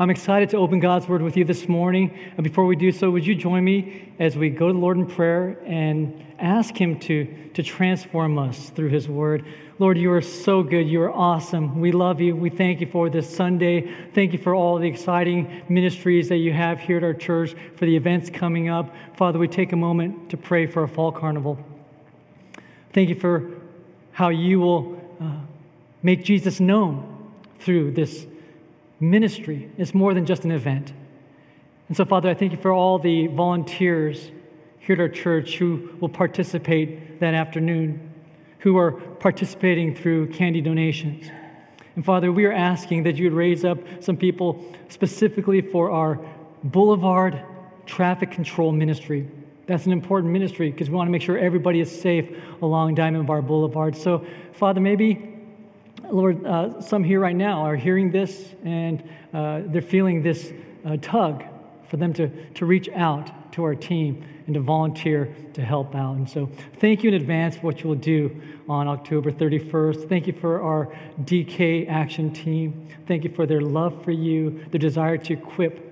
I'm excited to open God's Word with you this morning. And before we do so, would you join me as we go to the Lord in prayer and ask Him to, to transform us through His Word? Lord, you are so good. You are awesome. We love you. We thank you for this Sunday. Thank you for all the exciting ministries that you have here at our church, for the events coming up. Father, we take a moment to pray for our fall carnival. Thank you for how you will uh, make Jesus known through this ministry. is more than just an event. And so, Father, I thank you for all the volunteers here at our church who will participate that afternoon, who are participating through candy donations. And Father, we are asking that you would raise up some people specifically for our Boulevard Traffic Control Ministry. That's an important ministry because we want to make sure everybody is safe along Diamond Bar Boulevard. So, Father, maybe Lord, uh, some here right now are hearing this and uh, they're feeling this uh, tug for them to, to reach out to our team and to volunteer to help out. And so, thank you in advance for what you will do on October 31st. Thank you for our DK action team. Thank you for their love for you, their desire to equip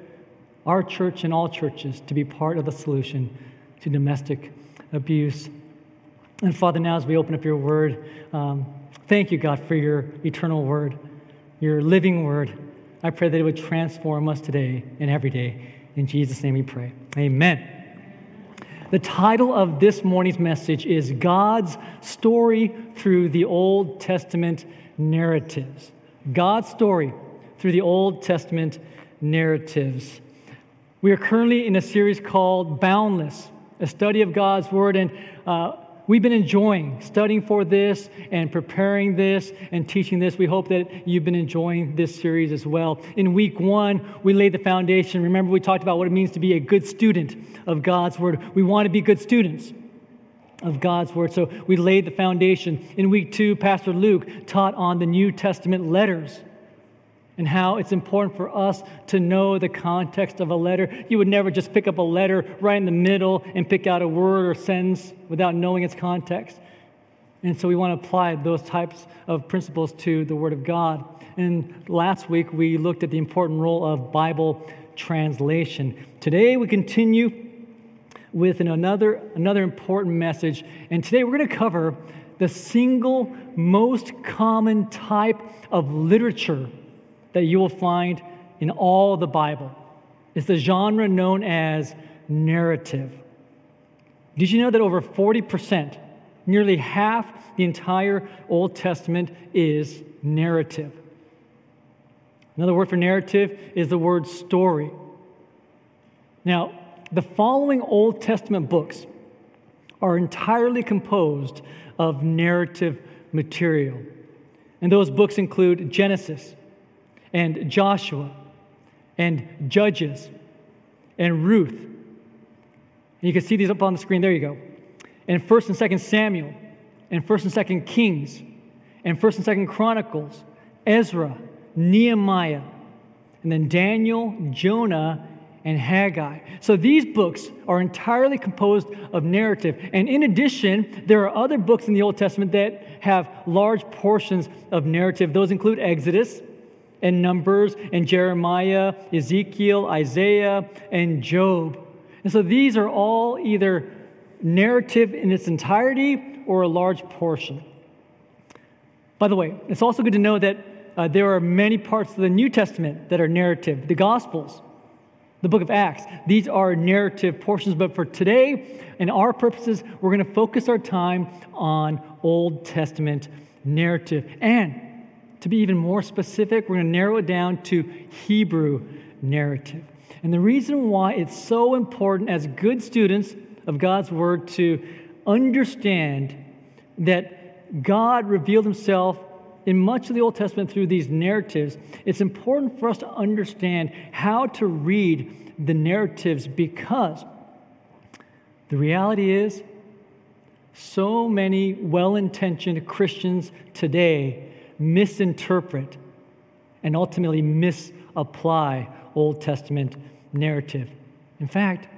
our church and all churches to be part of the solution to domestic abuse. And Father, now as we open up your word, um, Thank you, God, for your eternal word, your living word. I pray that it would transform us today and every day. In Jesus' name we pray. Amen. The title of this morning's message is God's Story Through the Old Testament Narratives. God's Story Through the Old Testament Narratives. We are currently in a series called Boundless, a study of God's Word. And uh, we've been enjoying studying for this and preparing this and teaching this. We hope that you've been enjoying this series as well. In week one, we laid the foundation. Remember, we talked about what it means to be a good student of God's Word. We want to be good students of God's Word. So we laid the foundation. In week two, Pastor Luke taught on the New Testament letters and how it's important for us to know the context of a letter. You would never just pick up a letter right in the middle and pick out a word or sentence without knowing its context. And so we want to apply those types of principles to the Word of God. And last week we looked at the important role of Bible translation. Today we continue with another, another important message. And today we're going to cover the single most common type of literature that you will find in all the Bible. It's the genre known as narrative. Did you know that over 40%, nearly half the entire Old Testament is narrative? Another word for narrative is the word story. Now, the following Old Testament books are entirely composed of narrative material. And those books include Genesis, and Joshua and Judges and Ruth. And you can see these up on the screen. There you go. And 1st and 2nd Samuel and 1st and 2nd Kings and 1st and 2nd Chronicles, Ezra, Nehemiah, and then Daniel, Jonah, and Haggai. So these books are entirely composed of narrative. And in addition, there are other books in the Old Testament that have large portions of narrative. Those include Exodus, and Numbers and Jeremiah, Ezekiel, Isaiah, and Job. And so these are all either narrative in its entirety or a large portion. By the way, it's also good to know that uh, there are many parts of the New Testament that are narrative. The Gospels, the book of Acts, these are narrative portions. But for today, and our purposes, we're going to focus our time on Old Testament narrative. And to be even more specific, we're going to narrow it down to Hebrew narrative. And the reason why it's so important as good students of God's Word to understand that God revealed Himself in much of the Old Testament through these narratives, it's important for us to understand how to read the narratives because the reality is so many well intentioned Christians today misinterpret and ultimately misapply Old Testament narrative. In fact,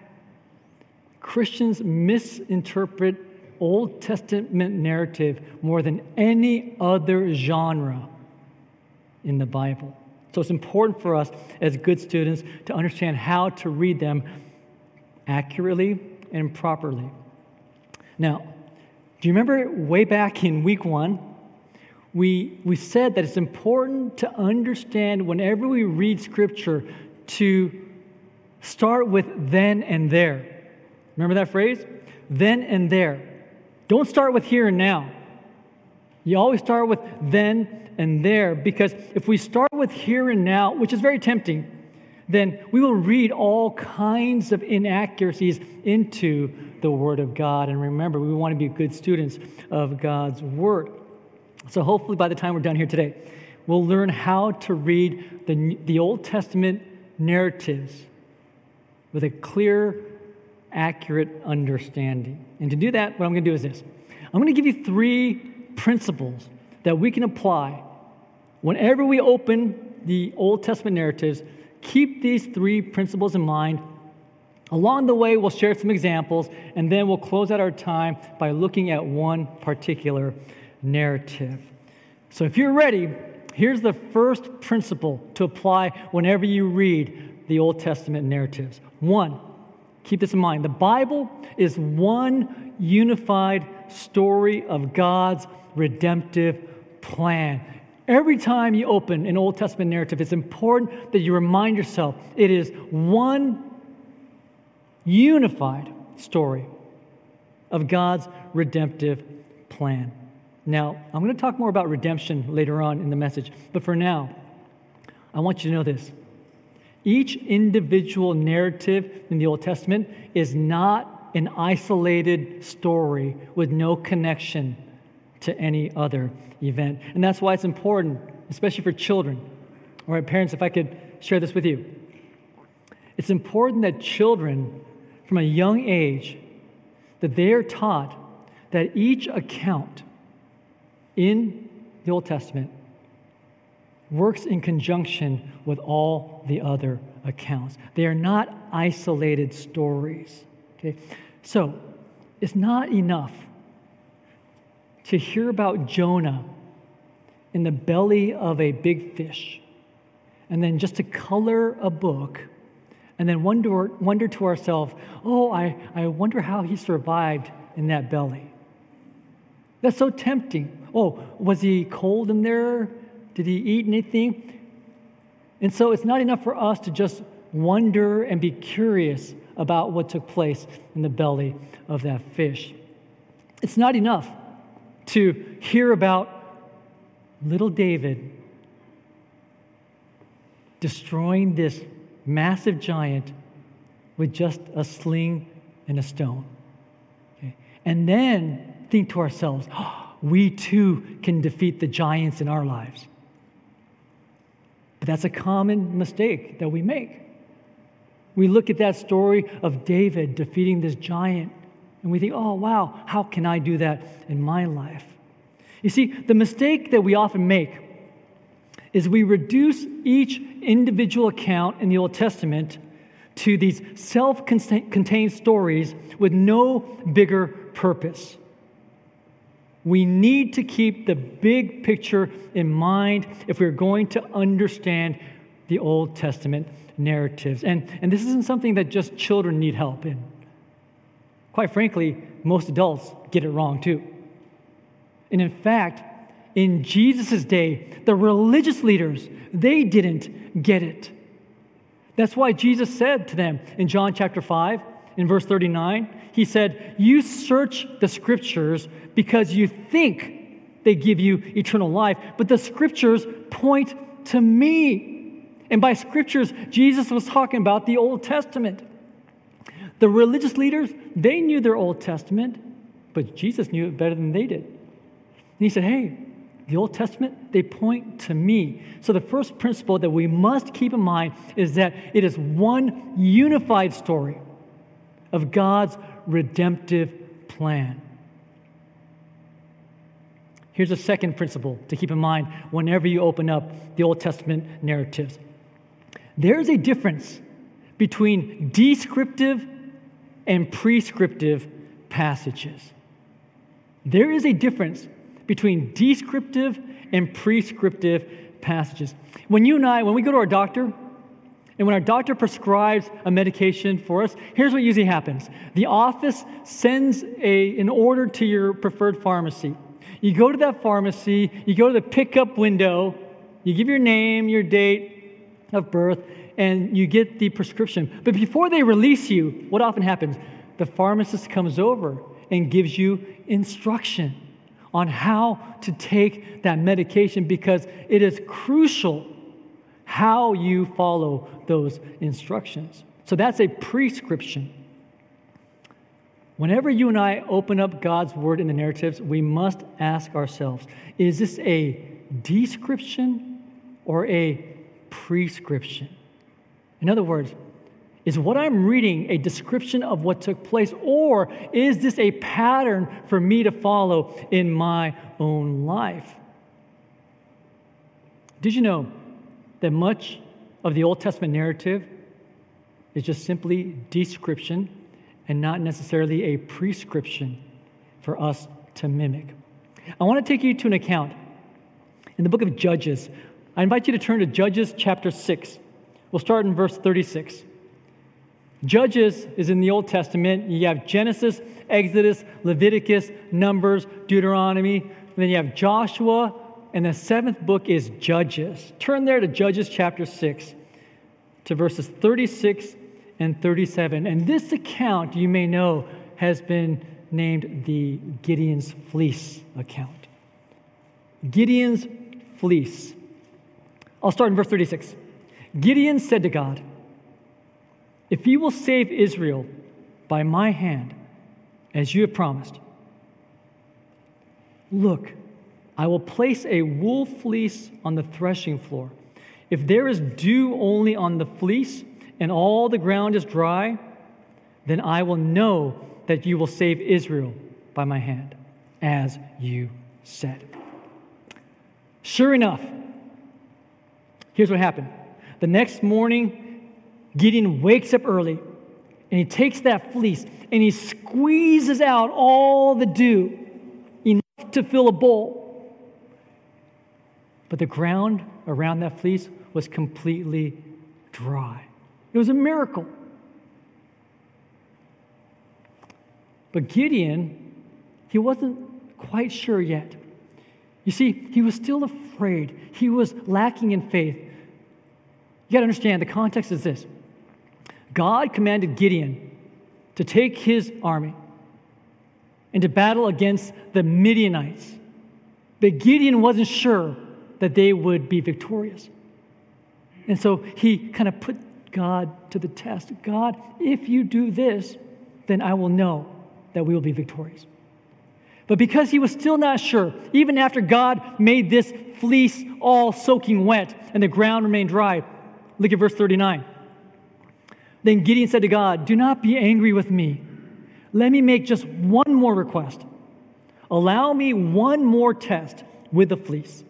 Christians misinterpret Old Testament narrative more than any other genre in the Bible. So it's important for us as good students to understand how to read them accurately and properly. Now, do you remember way back in week one? We, we said that it's important to understand whenever we read scripture to start with then and there. Remember that phrase? Then and there. Don't start with here and now. You always start with then and there because if we start with here and now, which is very tempting, then we will read all kinds of inaccuracies into the Word of God. And remember, we want to be good students of God's Word. So hopefully, by the time we're done here today, we'll learn how to read the, the Old Testament narratives with a clear, accurate understanding. And to do that, what I'm going to do is this I'm going to give you three principles that we can apply whenever we open the Old Testament narratives. Keep these three principles in mind. Along the way, we'll share some examples, and then we'll close out our time by looking at one particular narrative. So, if you're ready, here's the first principle to apply whenever you read the Old Testament narratives. One, keep this in mind the Bible is one unified story of God's redemptive plan. Every time you open an Old Testament narrative, it's important that you remind yourself it is one unified story of God's redemptive plan. Now, I'm going to talk more about redemption later on in the message, but for now, I want you to know this. Each individual narrative in the Old Testament is not an isolated story with no connection to any other event. And that's why it's important, especially for children. All right, parents, if I could share this with you. It's important that children from a young age that they are taught that each account in the Old Testament works in conjunction with all the other accounts. They are not isolated stories. Okay? So, it's not enough to hear about Jonah in the belly of a big fish and then just to color a book and then wonder, wonder to ourselves, oh, I, I wonder how he survived in that belly. That's so tempting. Oh, was he cold in there? Did he eat anything? And so it's not enough for us to just wonder and be curious about what took place in the belly of that fish. It's not enough to hear about little David destroying this massive giant with just a sling and a stone. Okay? And then think to ourselves, oh, we too can defeat the giants in our lives. But that's a common mistake that we make. We look at that story of David defeating this giant, and we think, oh, wow, how can I do that in my life? You see, the mistake that we often make is we reduce each individual account in the Old Testament to these self contained stories with no bigger purpose. We need to keep the big picture in mind if we're going to understand the Old Testament narratives. And, and this isn't something that just children need help in. Quite frankly, most adults get it wrong too. And in fact, in Jesus' day, the religious leaders, they didn't get it. That's why Jesus said to them in John chapter 5, in verse 39, he said, You search the scriptures because you think they give you eternal life, but the scriptures point to me. And by scriptures, Jesus was talking about the Old Testament. The religious leaders, they knew their Old Testament, but Jesus knew it better than they did. And he said, Hey, the Old Testament, they point to me. So the first principle that we must keep in mind is that it is one unified story of God's redemptive plan. Here's a second principle to keep in mind whenever you open up the Old Testament narratives. There's a difference between descriptive and prescriptive passages. There is a difference between descriptive and prescriptive passages. When you and I, when we go to our doctor, and when our doctor prescribes a medication for us, here's what usually happens the office sends a, an order to your preferred pharmacy. You go to that pharmacy, you go to the pickup window, you give your name, your date of birth, and you get the prescription. But before they release you, what often happens? The pharmacist comes over and gives you instruction on how to take that medication because it is crucial how you follow those instructions. So that's a prescription. Whenever you and I open up God's word in the narratives, we must ask ourselves is this a description or a prescription? In other words, is what I'm reading a description of what took place, or is this a pattern for me to follow in my own life? Did you know that much of the Old Testament narrative is just simply description and not necessarily a prescription for us to mimic. I want to take you to an account in the book of Judges. I invite you to turn to Judges chapter 6. We'll start in verse 36. Judges is in the Old Testament. You have Genesis, Exodus, Leviticus, Numbers, Deuteronomy. And then you have Joshua, and the seventh book is Judges. Turn there to Judges chapter 6 to verses 36 and 37. And this account, you may know, has been named the Gideon's Fleece account. Gideon's Fleece. I'll start in verse 36. Gideon said to God, If you will save Israel by my hand, as you have promised, look, I will place a wool fleece on the threshing floor. If there is dew only on the fleece and all the ground is dry, then I will know that you will save Israel by my hand, as you said. Sure enough, here's what happened. The next morning, Gideon wakes up early and he takes that fleece and he squeezes out all the dew, enough to fill a bowl. But the ground around that fleece was completely dry. It was a miracle. But Gideon, he wasn't quite sure yet. You see, he was still afraid. He was lacking in faith. You got to understand the context is this God commanded Gideon to take his army and to battle against the Midianites. But Gideon wasn't sure that they would be victorious. And so he kind of put God to the test. God, if you do this, then I will know that we will be victorious. But because he was still not sure, even after God made this fleece all soaking wet and the ground remained dry, look at verse 39. Then Gideon said to God, Do not be angry with me. Let me make just one more request. Allow me one more test with the fleece.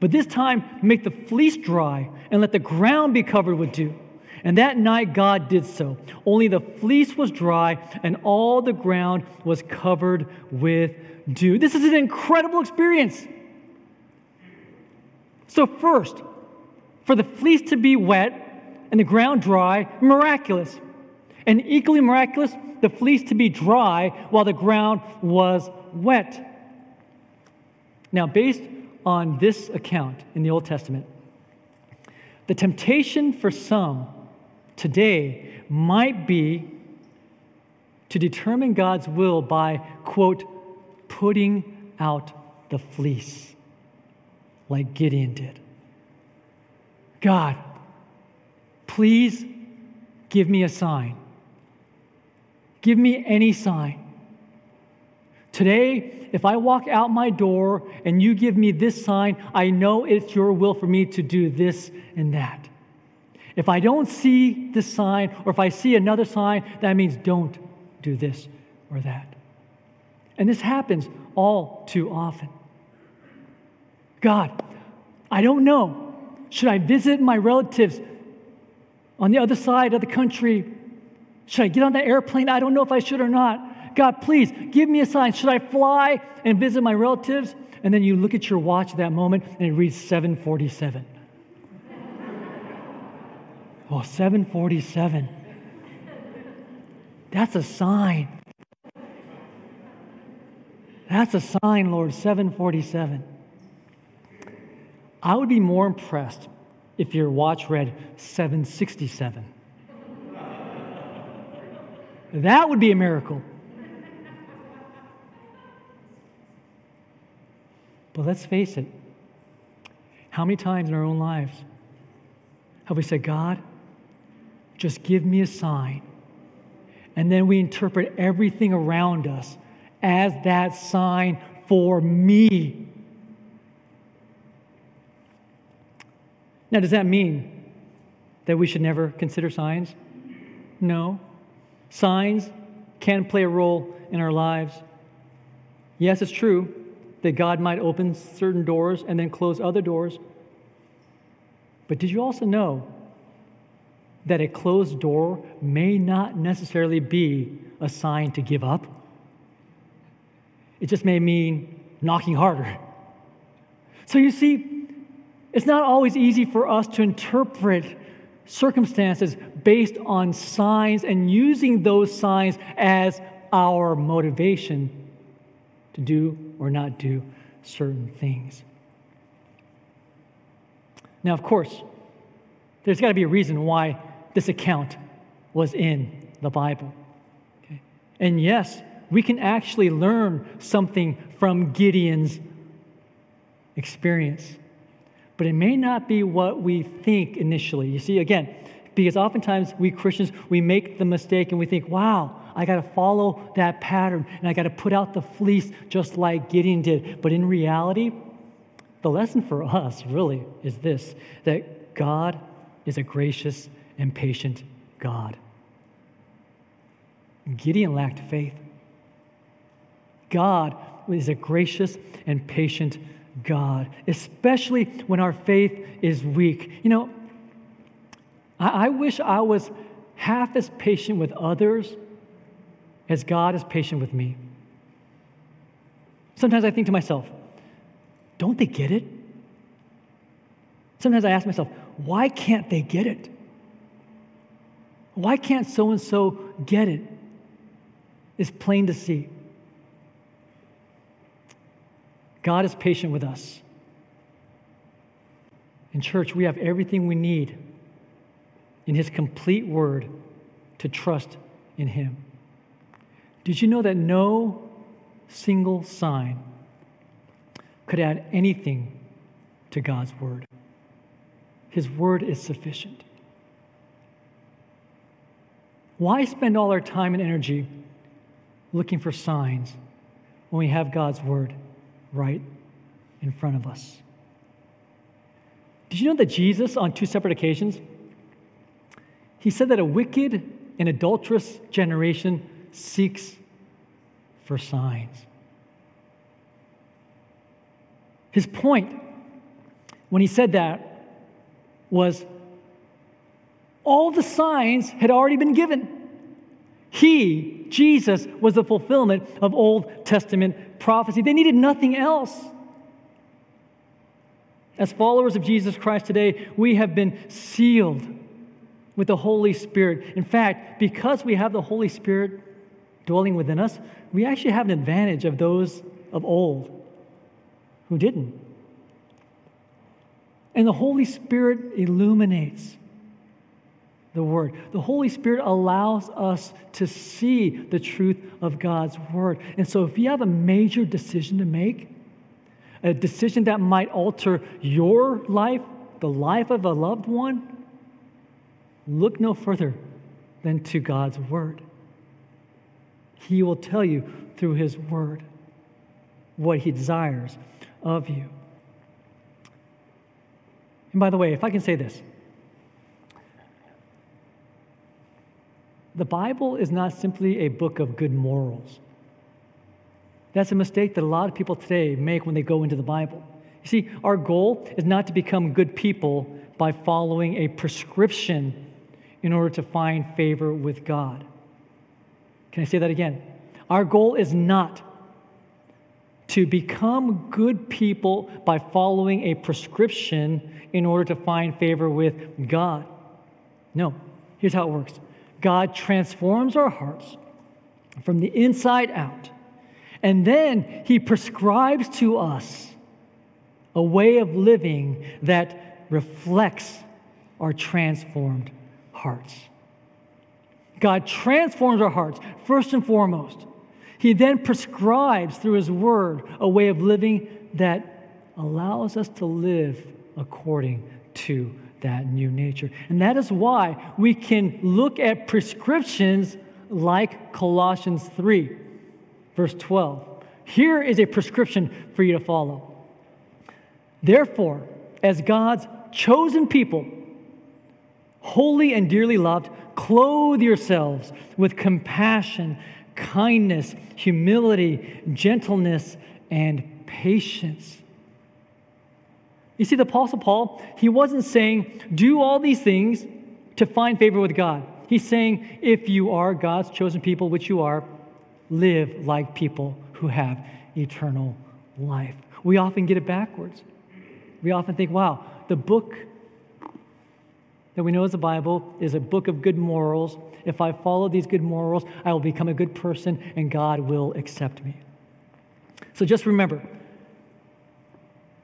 But this time, make the fleece dry and let the ground be covered with dew. And that night, God did so. Only the fleece was dry and all the ground was covered with dew. This is an incredible experience. So, first, for the fleece to be wet and the ground dry, miraculous. And equally miraculous, the fleece to be dry while the ground was wet. Now, based on this account in the Old Testament. The temptation for some today might be to determine God's will by, quote, putting out the fleece, like Gideon did. God, please give me a sign. Give me any sign. Today, if I walk out my door and you give me this sign, I know it's your will for me to do this and that. If I don't see this sign, or if I see another sign, that means don't do this or that. And this happens all too often. God, I don't know. Should I visit my relatives on the other side of the country? Should I get on that airplane? I don't know if I should or not. God, please give me a sign. Should I fly and visit my relatives? And then you look at your watch at that moment and it reads 747. Oh, 747. That's a sign. That's a sign, Lord, 747. I would be more impressed if your watch read 767. that would be a miracle. But let's face it, how many times in our own lives have we said, God, just give me a sign? And then we interpret everything around us as that sign for me. Now, does that mean that we should never consider signs? No. Signs can play a role in our lives. Yes, it's true that God might open certain doors and then close other doors. But did you also know that a closed door may not necessarily be a sign to give up? It just may mean knocking harder. So you see, it's not always easy for us to interpret circumstances based on signs and using those signs as our motivation to do or not do certain things. Now, of course, there's got to be a reason why this account was in the Bible. Okay? And yes, we can actually learn something from Gideon's experience. But it may not be what we think initially. You see, again, because oftentimes we Christians, we make the mistake and we think, wow, I got to follow that pattern and I got to put out the fleece just like Gideon did. But in reality, the lesson for us really is this that God is a gracious and patient God. Gideon lacked faith. God is a gracious and patient God, especially when our faith is weak. You know, I, I wish I was half as patient with others as God is patient with me. Sometimes I think to myself, don't they get it? Sometimes I ask myself, why can't they get it? Why can't so and so get it? It's plain to see. God is patient with us. In church, we have everything we need in His complete word to trust in Him. Did you know that no single sign could add anything to God's word? His word is sufficient. Why spend all our time and energy looking for signs when we have God's word right in front of us? Did you know that Jesus, on two separate occasions, he said that a wicked and adulterous generation seeks for signs. His point when he said that was all the signs had already been given. He, Jesus, was the fulfillment of Old Testament prophecy. They needed nothing else. As followers of Jesus Christ today, we have been sealed with the Holy Spirit. In fact, because we have the Holy Spirit dwelling within us, we actually have an advantage of those of old who didn't. And the Holy Spirit illuminates the Word. The Holy Spirit allows us to see the truth of God's Word. And so, if you have a major decision to make, a decision that might alter your life, the life of a loved one, look no further than to God's Word. He will tell you through His Word what He desires of you. And by the way, if I can say this, the Bible is not simply a book of good morals. That's a mistake that a lot of people today make when they go into the Bible. You see, our goal is not to become good people by following a prescription in order to find favor with God. Can I say that again? Our goal is not to become good people by following a prescription in order to find favor with God. No. Here's how it works God transforms our hearts from the inside out, and then He prescribes to us a way of living that reflects our transformed hearts. God transforms our hearts, first and foremost. He then prescribes through His Word a way of living that allows us to live according to that new nature. And that is why we can look at prescriptions like Colossians 3, verse 12. Here is a prescription for you to follow. Therefore, as God's chosen people, holy and dearly loved, clothe yourselves with compassion, kindness, humility, gentleness, and patience. You see, the Apostle Paul, he wasn't saying, do all these things to find favor with God. He's saying, if you are God's chosen people, which you are, live like people who have eternal life. We often get it backwards. We often think, wow, the book that we know as the Bible is a book of good morals. If I follow these good morals, I will become a good person and God will accept me. So just remember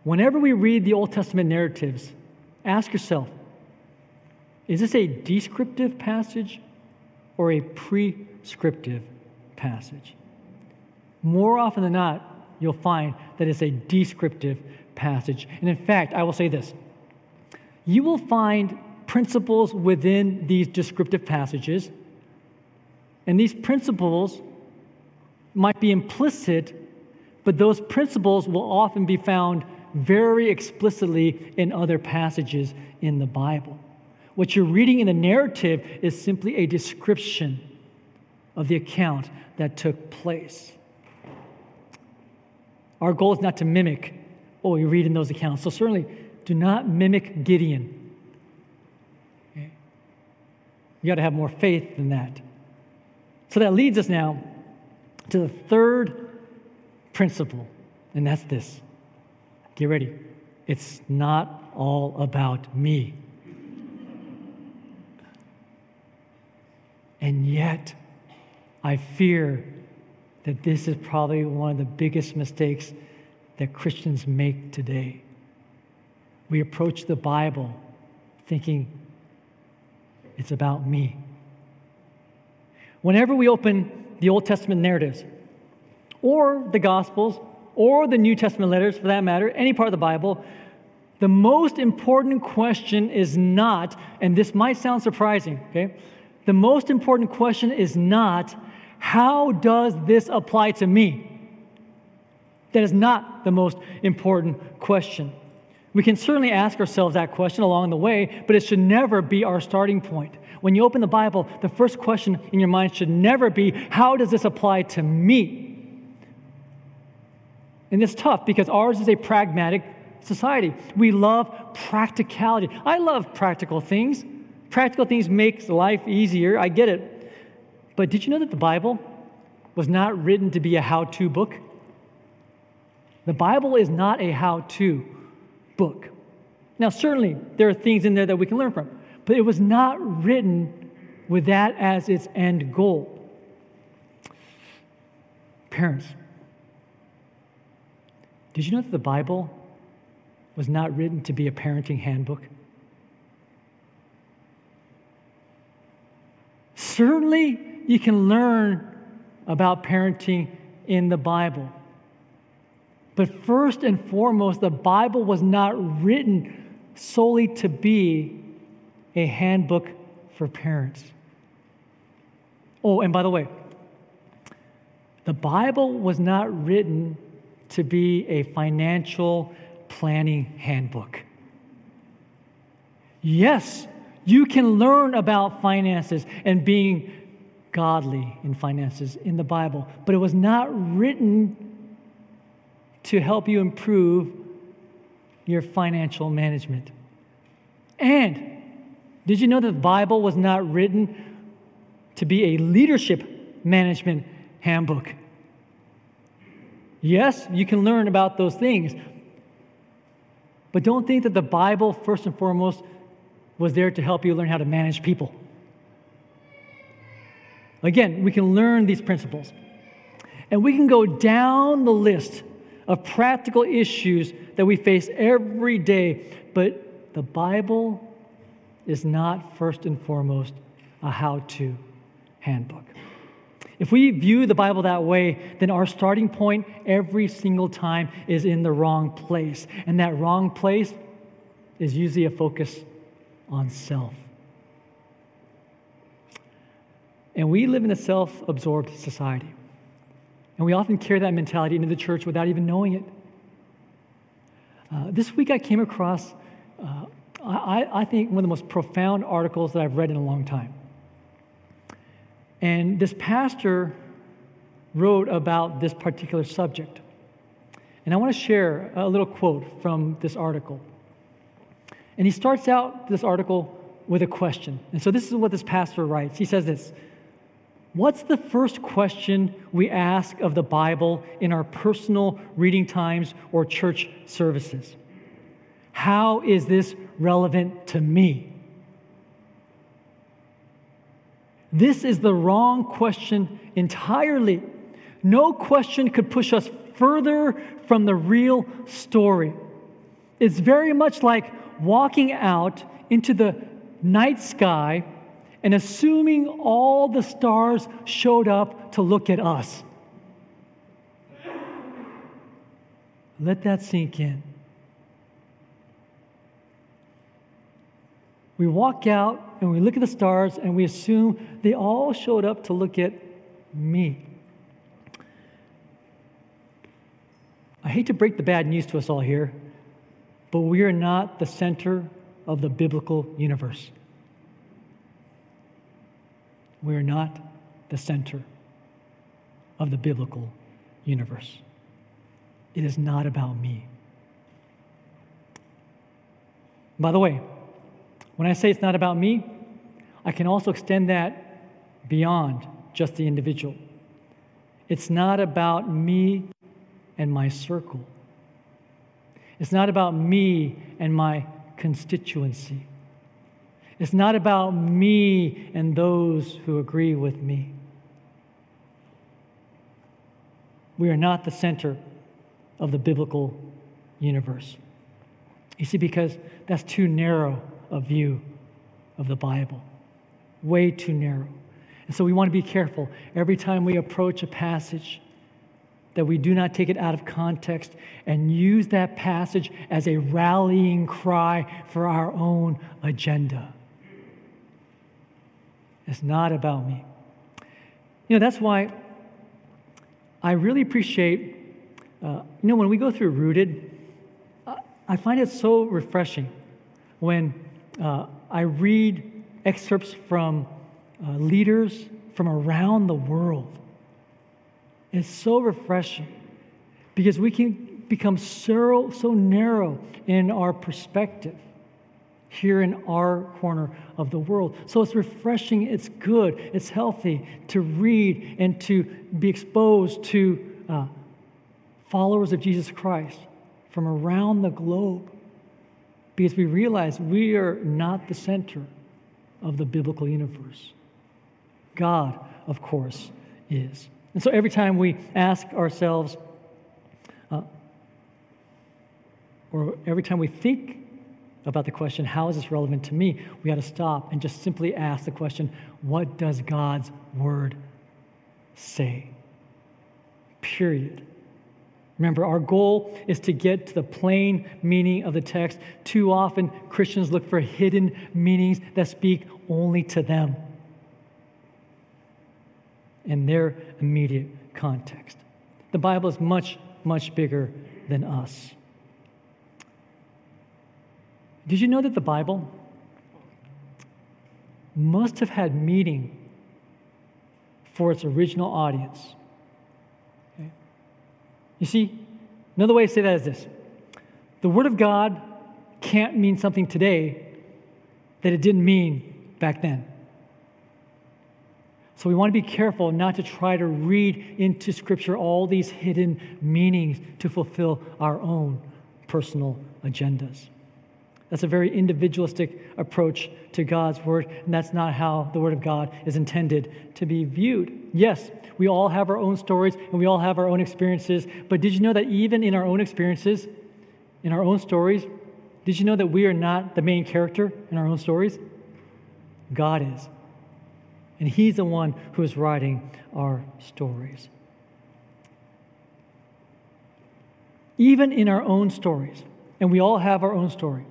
whenever we read the Old Testament narratives, ask yourself is this a descriptive passage or a prescriptive passage? More often than not, you'll find that it's a descriptive passage. And in fact, I will say this you will find principles within these descriptive passages, and these principles might be implicit, but those principles will often be found very explicitly in other passages in the Bible. What you're reading in the narrative is simply a description of the account that took place. Our goal is not to mimic what we read in those accounts. So, certainly, do not mimic Gideon. Okay? You got to have more faith than that. So, that leads us now to the third principle, and that's this. Get ready. It's not all about me. And yet, I fear that this is probably one of the biggest mistakes that Christians make today. We approach the Bible thinking it's about me. Whenever we open the Old Testament narratives, or the Gospels, or the New Testament letters for that matter, any part of the Bible, the most important question is not, and this might sound surprising, okay? The most important question is not, how does this apply to me? That is not the most important question. We can certainly ask ourselves that question along the way, but it should never be our starting point. When you open the Bible, the first question in your mind should never be, How does this apply to me? And it's tough because ours is a pragmatic society. We love practicality. I love practical things. Practical things makes life easier. I get it. But did you know that the Bible was not written to be a how-to book? The Bible is not a how to book. Now, certainly, there are things in there that we can learn from, but it was not written with that as its end goal. Parents, did you know that the Bible was not written to be a parenting handbook? Certainly, you can learn about parenting in the Bible. But first and foremost, the Bible was not written solely to be a handbook for parents. Oh, and by the way, the Bible was not written to be a financial planning handbook. Yes, you can learn about finances and being godly in finances in the Bible, but it was not written to help you improve your financial management. And did you know that the Bible was not written to be a leadership management handbook? Yes, you can learn about those things. But don't think that the Bible, first and foremost, was there to help you learn how to manage people. Again, we can learn these principles. And we can go down the list of practical issues that we face every day. But the Bible is not first and foremost a how to handbook. If we view the Bible that way, then our starting point every single time is in the wrong place. And that wrong place is usually a focus on self. And we live in a self absorbed society. And we often carry that mentality into the church without even knowing it. Uh, this week I came across, uh, I, I think, one of the most profound articles that I've read in a long time. And this pastor wrote about this particular subject. And I want to share a little quote from this article. And he starts out this article with a question. And so this is what this pastor writes. He says this What's the first question we ask of the Bible in our personal reading times or church services? How is this relevant to me? This is the wrong question entirely. No question could push us further from the real story. It's very much like walking out into the night sky and assuming all the stars showed up to look at us. Let that sink in. We walk out and we look at the stars and we assume they all showed up to look at me. I hate to break the bad news to us all here, but we are not the center of the biblical universe. We are not the center of the biblical universe. It is not about me. By the way, when I say it's not about me, I can also extend that beyond just the individual. It's not about me and my circle. It's not about me and my constituency. It's not about me and those who agree with me. We are not the center of the biblical universe. You see, because that's too narrow a view of the Bible, way too narrow. And so we want to be careful every time we approach a passage that we do not take it out of context and use that passage as a rallying cry for our own agenda. It's not about me. You know, that's why I really appreciate, uh, you know, when we go through Rooted, I find it so refreshing when uh, I read excerpts from uh, leaders from around the world. It's so refreshing because we can become so, so narrow in our perspective here in our corner of the world. So it's refreshing, it's good, it's healthy to read and to be exposed to uh, followers of Jesus Christ from around the globe because we realize we are not the center of the biblical universe. God, of course, is. And so every time we ask ourselves, uh, or every time we think about the question, how is this relevant to me? We got to stop and just simply ask the question, what does God's word say? Period. Remember, our goal is to get to the plain meaning of the text. Too often, Christians look for hidden meanings that speak only to them in their immediate context. The Bible is much, much bigger than us. Did you know that the Bible must have had meaning for its original audience? You see, another way to say that is this the Word of God can't mean something today that it didn't mean back then. So we want to be careful not to try to read into Scripture all these hidden meanings to fulfill our own personal agendas. That's a very individualistic approach to God's word, and that's not how the word of God is intended to be viewed. Yes, we all have our own stories and we all have our own experiences, but did you know that even in our own experiences, in our own stories, did you know that we are not the main character in our own stories? God is. And He's the one who is writing our stories. Even in our own stories, and we all have our own story,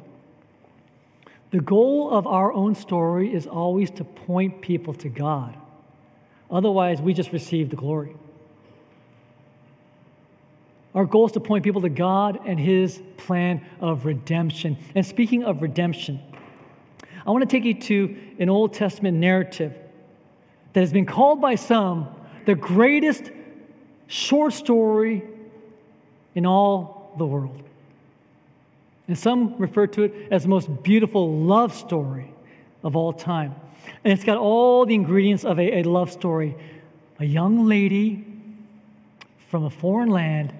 the goal of our own story is always to point people to God. Otherwise, we just receive the glory. Our goal is to point people to God and His plan of redemption. And speaking of redemption, I want to take you to an Old Testament narrative that has been called by some the greatest short story in all the world. And some refer to it as the most beautiful love story of all time. And it's got all the ingredients of a, a love story. A young lady from a foreign land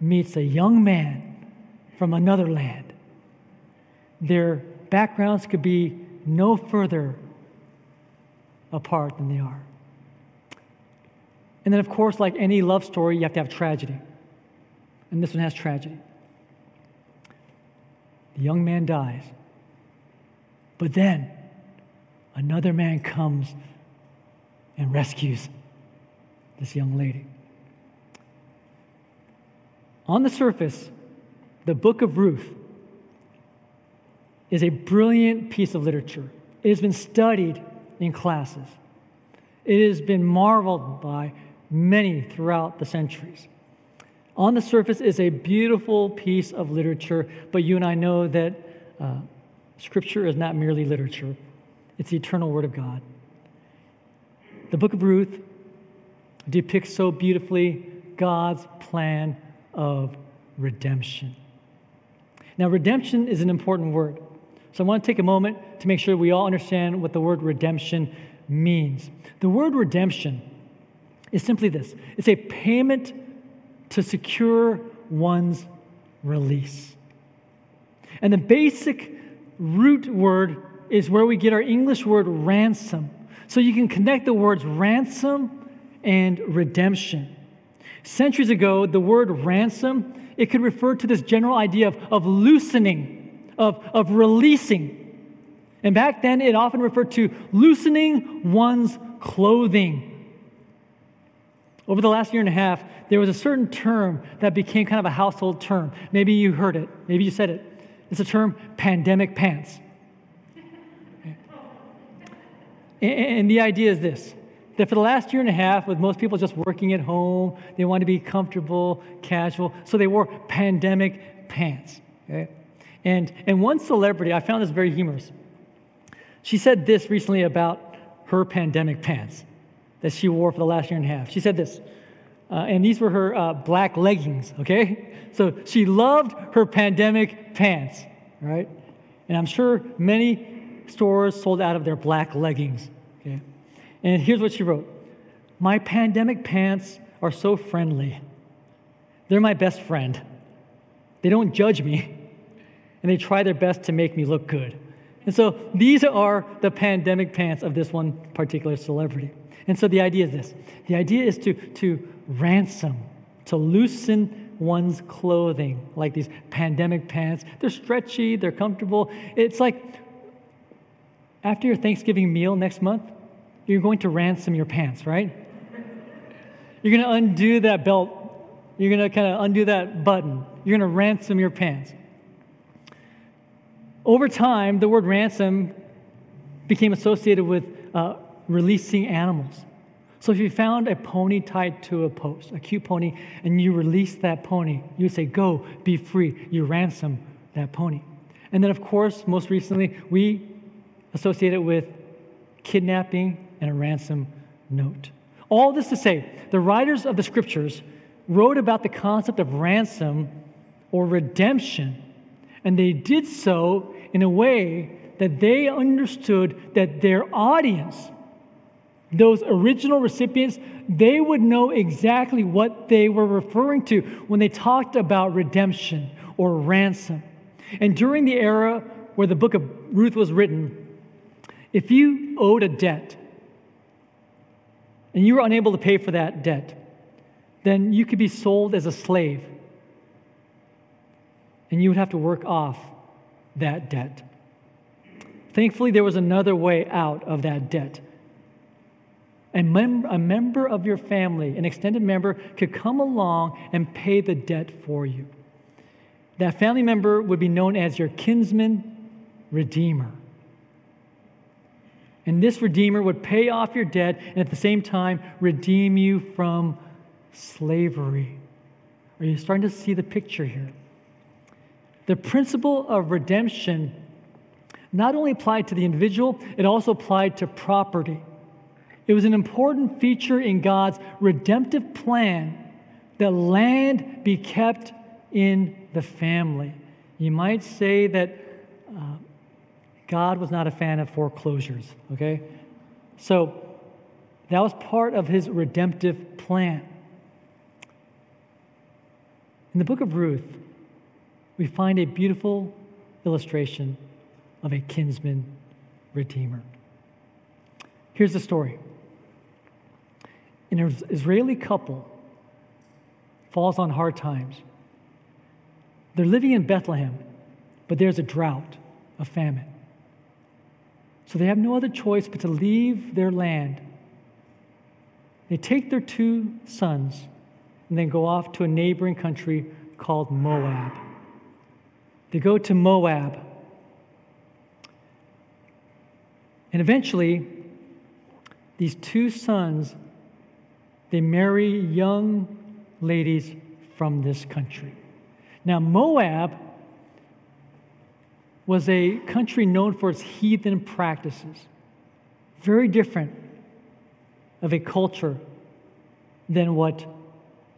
meets a young man from another land. Their backgrounds could be no further apart than they are. And then, of course, like any love story, you have to have tragedy. And this one has tragedy. The young man dies. But then another man comes and rescues this young lady. On the surface, the book of Ruth is a brilliant piece of literature. It has been studied in classes, it has been marveled by many throughout the centuries. On the surface is a beautiful piece of literature, but you and I know that uh, Scripture is not merely literature, it's the eternal Word of God. The book of Ruth depicts so beautifully God's plan of redemption. Now, redemption is an important word. So I want to take a moment to make sure we all understand what the word redemption means. The word redemption is simply this it's a payment to secure one's release. And the basic root word is where we get our English word ransom. So you can connect the words ransom and redemption. Centuries ago, the word ransom, it could refer to this general idea of, of loosening, of, of releasing. And back then, it often referred to loosening one's clothing. Over the last year and a half, there was a certain term that became kind of a household term. Maybe you heard it, maybe you said it. It's a term pandemic pants. And the idea is this that for the last year and a half, with most people just working at home, they wanted to be comfortable, casual, so they wore pandemic pants. Okay? And, and one celebrity, I found this very humorous. She said this recently about her pandemic pants that she wore for the last year and a half. She said this, uh, and these were her uh, black leggings, okay? So she loved her pandemic pants, right? And I'm sure many stores sold out of their black leggings, okay? And here's what she wrote My pandemic pants are so friendly. They're my best friend. They don't judge me, and they try their best to make me look good. And so these are the pandemic pants of this one particular celebrity. And so the idea is this the idea is to, to ransom, to loosen one's clothing, like these pandemic pants. They're stretchy, they're comfortable. It's like after your Thanksgiving meal next month, you're going to ransom your pants, right? You're going to undo that belt. You're going to kind of undo that button. You're going to ransom your pants. Over time, the word ransom became associated with uh, releasing animals. So if you found a pony tied to a post, a cute pony, and you release that pony, you say, Go, be free. You ransom that pony. And then, of course, most recently, we associate it with kidnapping and a ransom note. All this to say, the writers of the scriptures wrote about the concept of ransom or redemption, and they did so in a way that they understood that their audience, those original recipients, they would know exactly what they were referring to when they talked about redemption or ransom. And during the era where the book of Ruth was written, if you owed a debt and you were unable to pay for that debt, then you could be sold as a slave and you would have to work off that debt. Thankfully, there was another way out of that debt. A, mem- a member of your family, an extended member, could come along and pay the debt for you. That family member would be known as your kinsman redeemer. And this redeemer would pay off your debt and at the same time redeem you from slavery. Are you starting to see the picture here? The principle of redemption not only applied to the individual, it also applied to property. It was an important feature in God's redemptive plan that land be kept in the family. You might say that uh, God was not a fan of foreclosures, okay? So that was part of his redemptive plan. In the book of Ruth, we find a beautiful illustration of a kinsman redeemer. Here's the story an Israeli couple falls on hard times. They're living in Bethlehem, but there's a drought, a famine. So they have no other choice but to leave their land. They take their two sons and then go off to a neighboring country called Moab. They go to Moab. And eventually, these two sons, they marry young ladies from this country. Now, Moab was a country known for its heathen practices, very different of a culture than what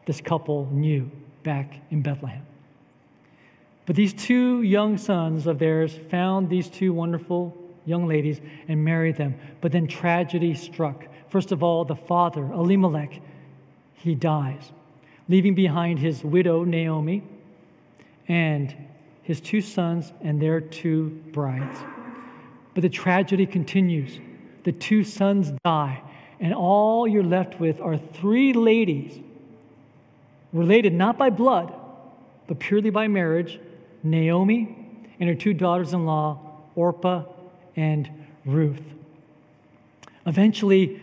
this couple knew back in Bethlehem. But these two young sons of theirs found these two wonderful young ladies and married them. But then tragedy struck. First of all, the father, Elimelech, he dies, leaving behind his widow, Naomi, and his two sons and their two brides. But the tragedy continues. The two sons die, and all you're left with are three ladies, related not by blood, but purely by marriage Naomi and her two daughters in law, Orpah and Ruth. Eventually,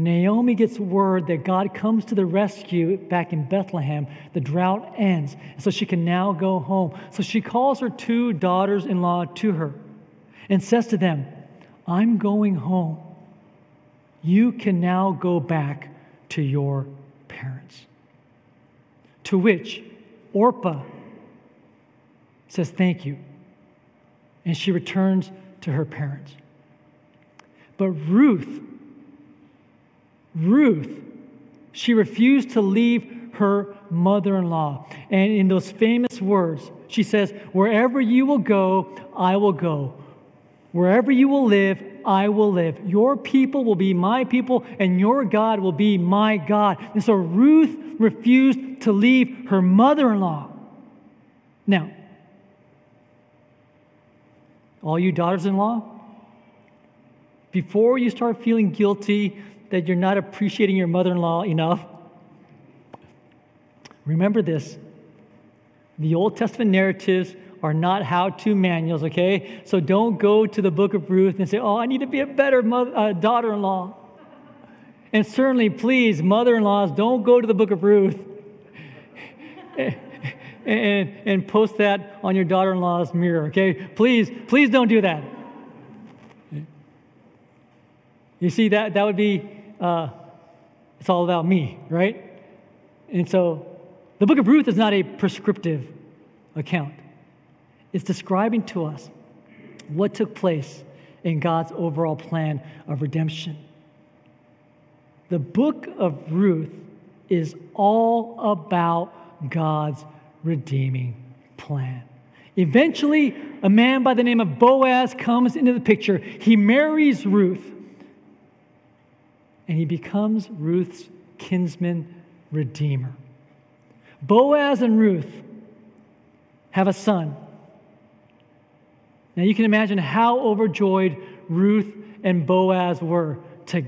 Naomi gets word that God comes to the rescue back in Bethlehem. The drought ends, so she can now go home. So she calls her two daughters in law to her and says to them, I'm going home. You can now go back to your parents. To which Orpah says, Thank you. And she returns to her parents. But Ruth, Ruth, she refused to leave her mother in law. And in those famous words, she says, Wherever you will go, I will go. Wherever you will live, I will live. Your people will be my people, and your God will be my God. And so Ruth refused to leave her mother in law. Now, all you daughters in law, before you start feeling guilty that you're not appreciating your mother in law enough, remember this. The Old Testament narratives are not how to manuals, okay? So don't go to the book of Ruth and say, oh, I need to be a better uh, daughter in law. And certainly, please, mother in laws, don't go to the book of Ruth and, and post that on your daughter in law's mirror, okay? Please, please don't do that. You see, that, that would be, uh, it's all about me, right? And so the book of Ruth is not a prescriptive account, it's describing to us what took place in God's overall plan of redemption. The book of Ruth is all about God's redeeming plan. Eventually, a man by the name of Boaz comes into the picture. He marries Ruth, and he becomes Ruth's kinsman redeemer. Boaz and Ruth have a son Now you can imagine how overjoyed Ruth and Boaz were to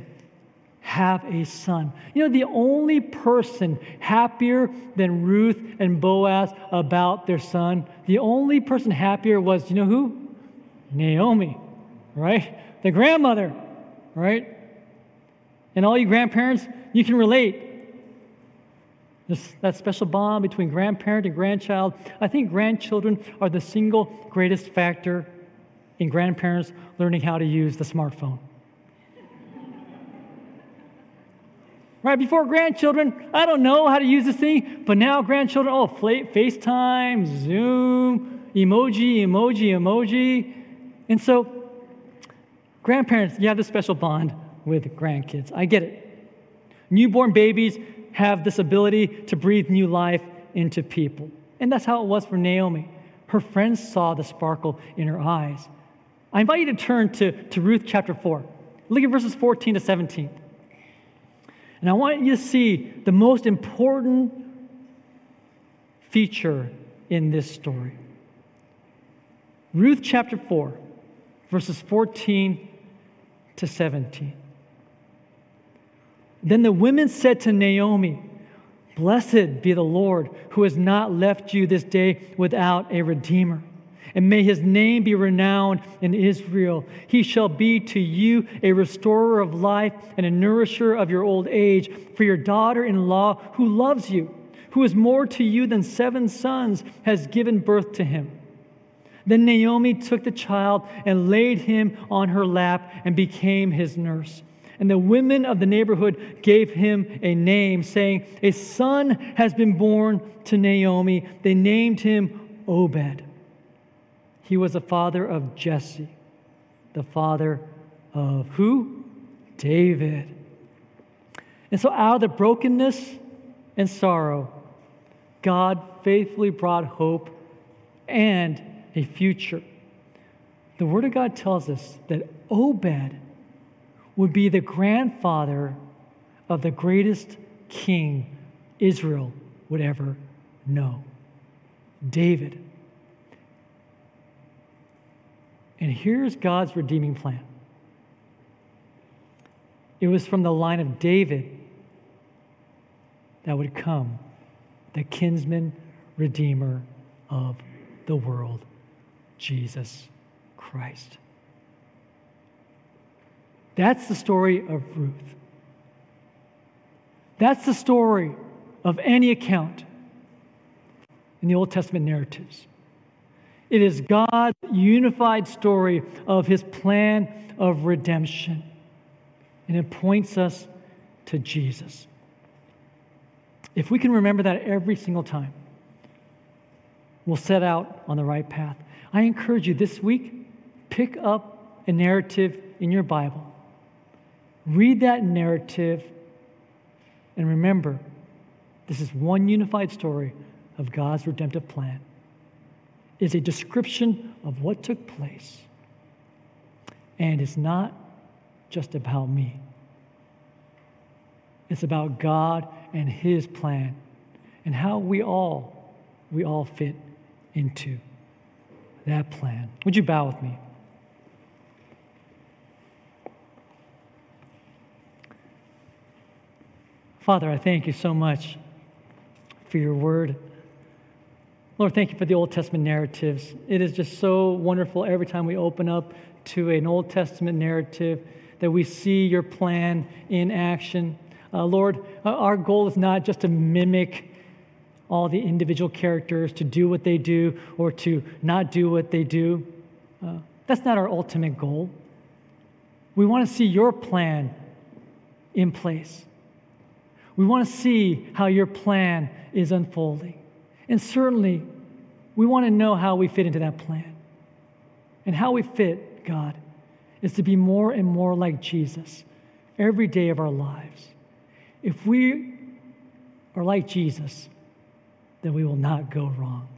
have a son. You know, the only person happier than Ruth and Boaz about their son, the only person happier was, you know who? Naomi, right? The grandmother, right? And all you grandparents, you can relate. This, that special bond between grandparent and grandchild. I think grandchildren are the single greatest factor in grandparents learning how to use the smartphone. Right before grandchildren, I don't know how to use this thing, but now grandchildren, oh, FaceTime, Zoom, emoji, emoji, emoji. And so, grandparents, you have this special bond with grandkids. I get it. Newborn babies have this ability to breathe new life into people. And that's how it was for Naomi. Her friends saw the sparkle in her eyes. I invite you to turn to, to Ruth chapter 4. Look at verses 14 to 17. And I want you to see the most important feature in this story. Ruth chapter 4, verses 14 to 17. Then the women said to Naomi, Blessed be the Lord who has not left you this day without a redeemer and may his name be renowned in Israel. He shall be to you a restorer of life and a nourisher of your old age. For your daughter in law, who loves you, who is more to you than seven sons, has given birth to him. Then Naomi took the child and laid him on her lap and became his nurse. And the women of the neighborhood gave him a name, saying, A son has been born to Naomi. They named him Obed. He was the father of Jesse, the father of who? David. And so, out of the brokenness and sorrow, God faithfully brought hope and a future. The Word of God tells us that Obed would be the grandfather of the greatest king Israel would ever know David. And here's God's redeeming plan it was from the line of David that would come the kinsman redeemer of the world, Jesus Christ. That's the story of Ruth. That's the story of any account in the Old Testament narratives. It is God's unified story of his plan of redemption. And it points us to Jesus. If we can remember that every single time, we'll set out on the right path. I encourage you this week, pick up a narrative in your Bible. Read that narrative and remember this is one unified story of God's redemptive plan is a description of what took place. And it's not just about me, it's about God and His plan and how we all, we all fit into that plan. Would you bow with me? Father, I thank you so much for your word. Lord, thank you for the Old Testament narratives. It is just so wonderful every time we open up to an Old Testament narrative that we see your plan in action. Uh, Lord, uh, our goal is not just to mimic all the individual characters, to do what they do or to not do what they do. Uh, that's not our ultimate goal. We want to see your plan in place. We want to see how your plan is unfolding. And certainly, we want to know how we fit into that plan. And how we fit, God, is to be more and more like Jesus every day of our lives. If we are like Jesus, then we will not go wrong.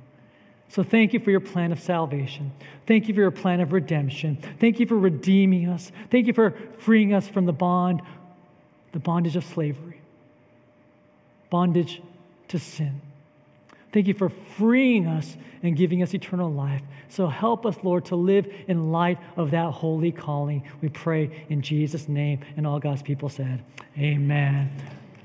So thank you for your plan of salvation. Thank you for your plan of redemption. Thank you for redeeming us. Thank you for freeing us from the bond, the bondage of slavery, bondage to sin. Thank you for freeing us and giving us eternal life. So help us, Lord, to live in light of that holy calling. We pray in Jesus' name. And all God's people said, Amen.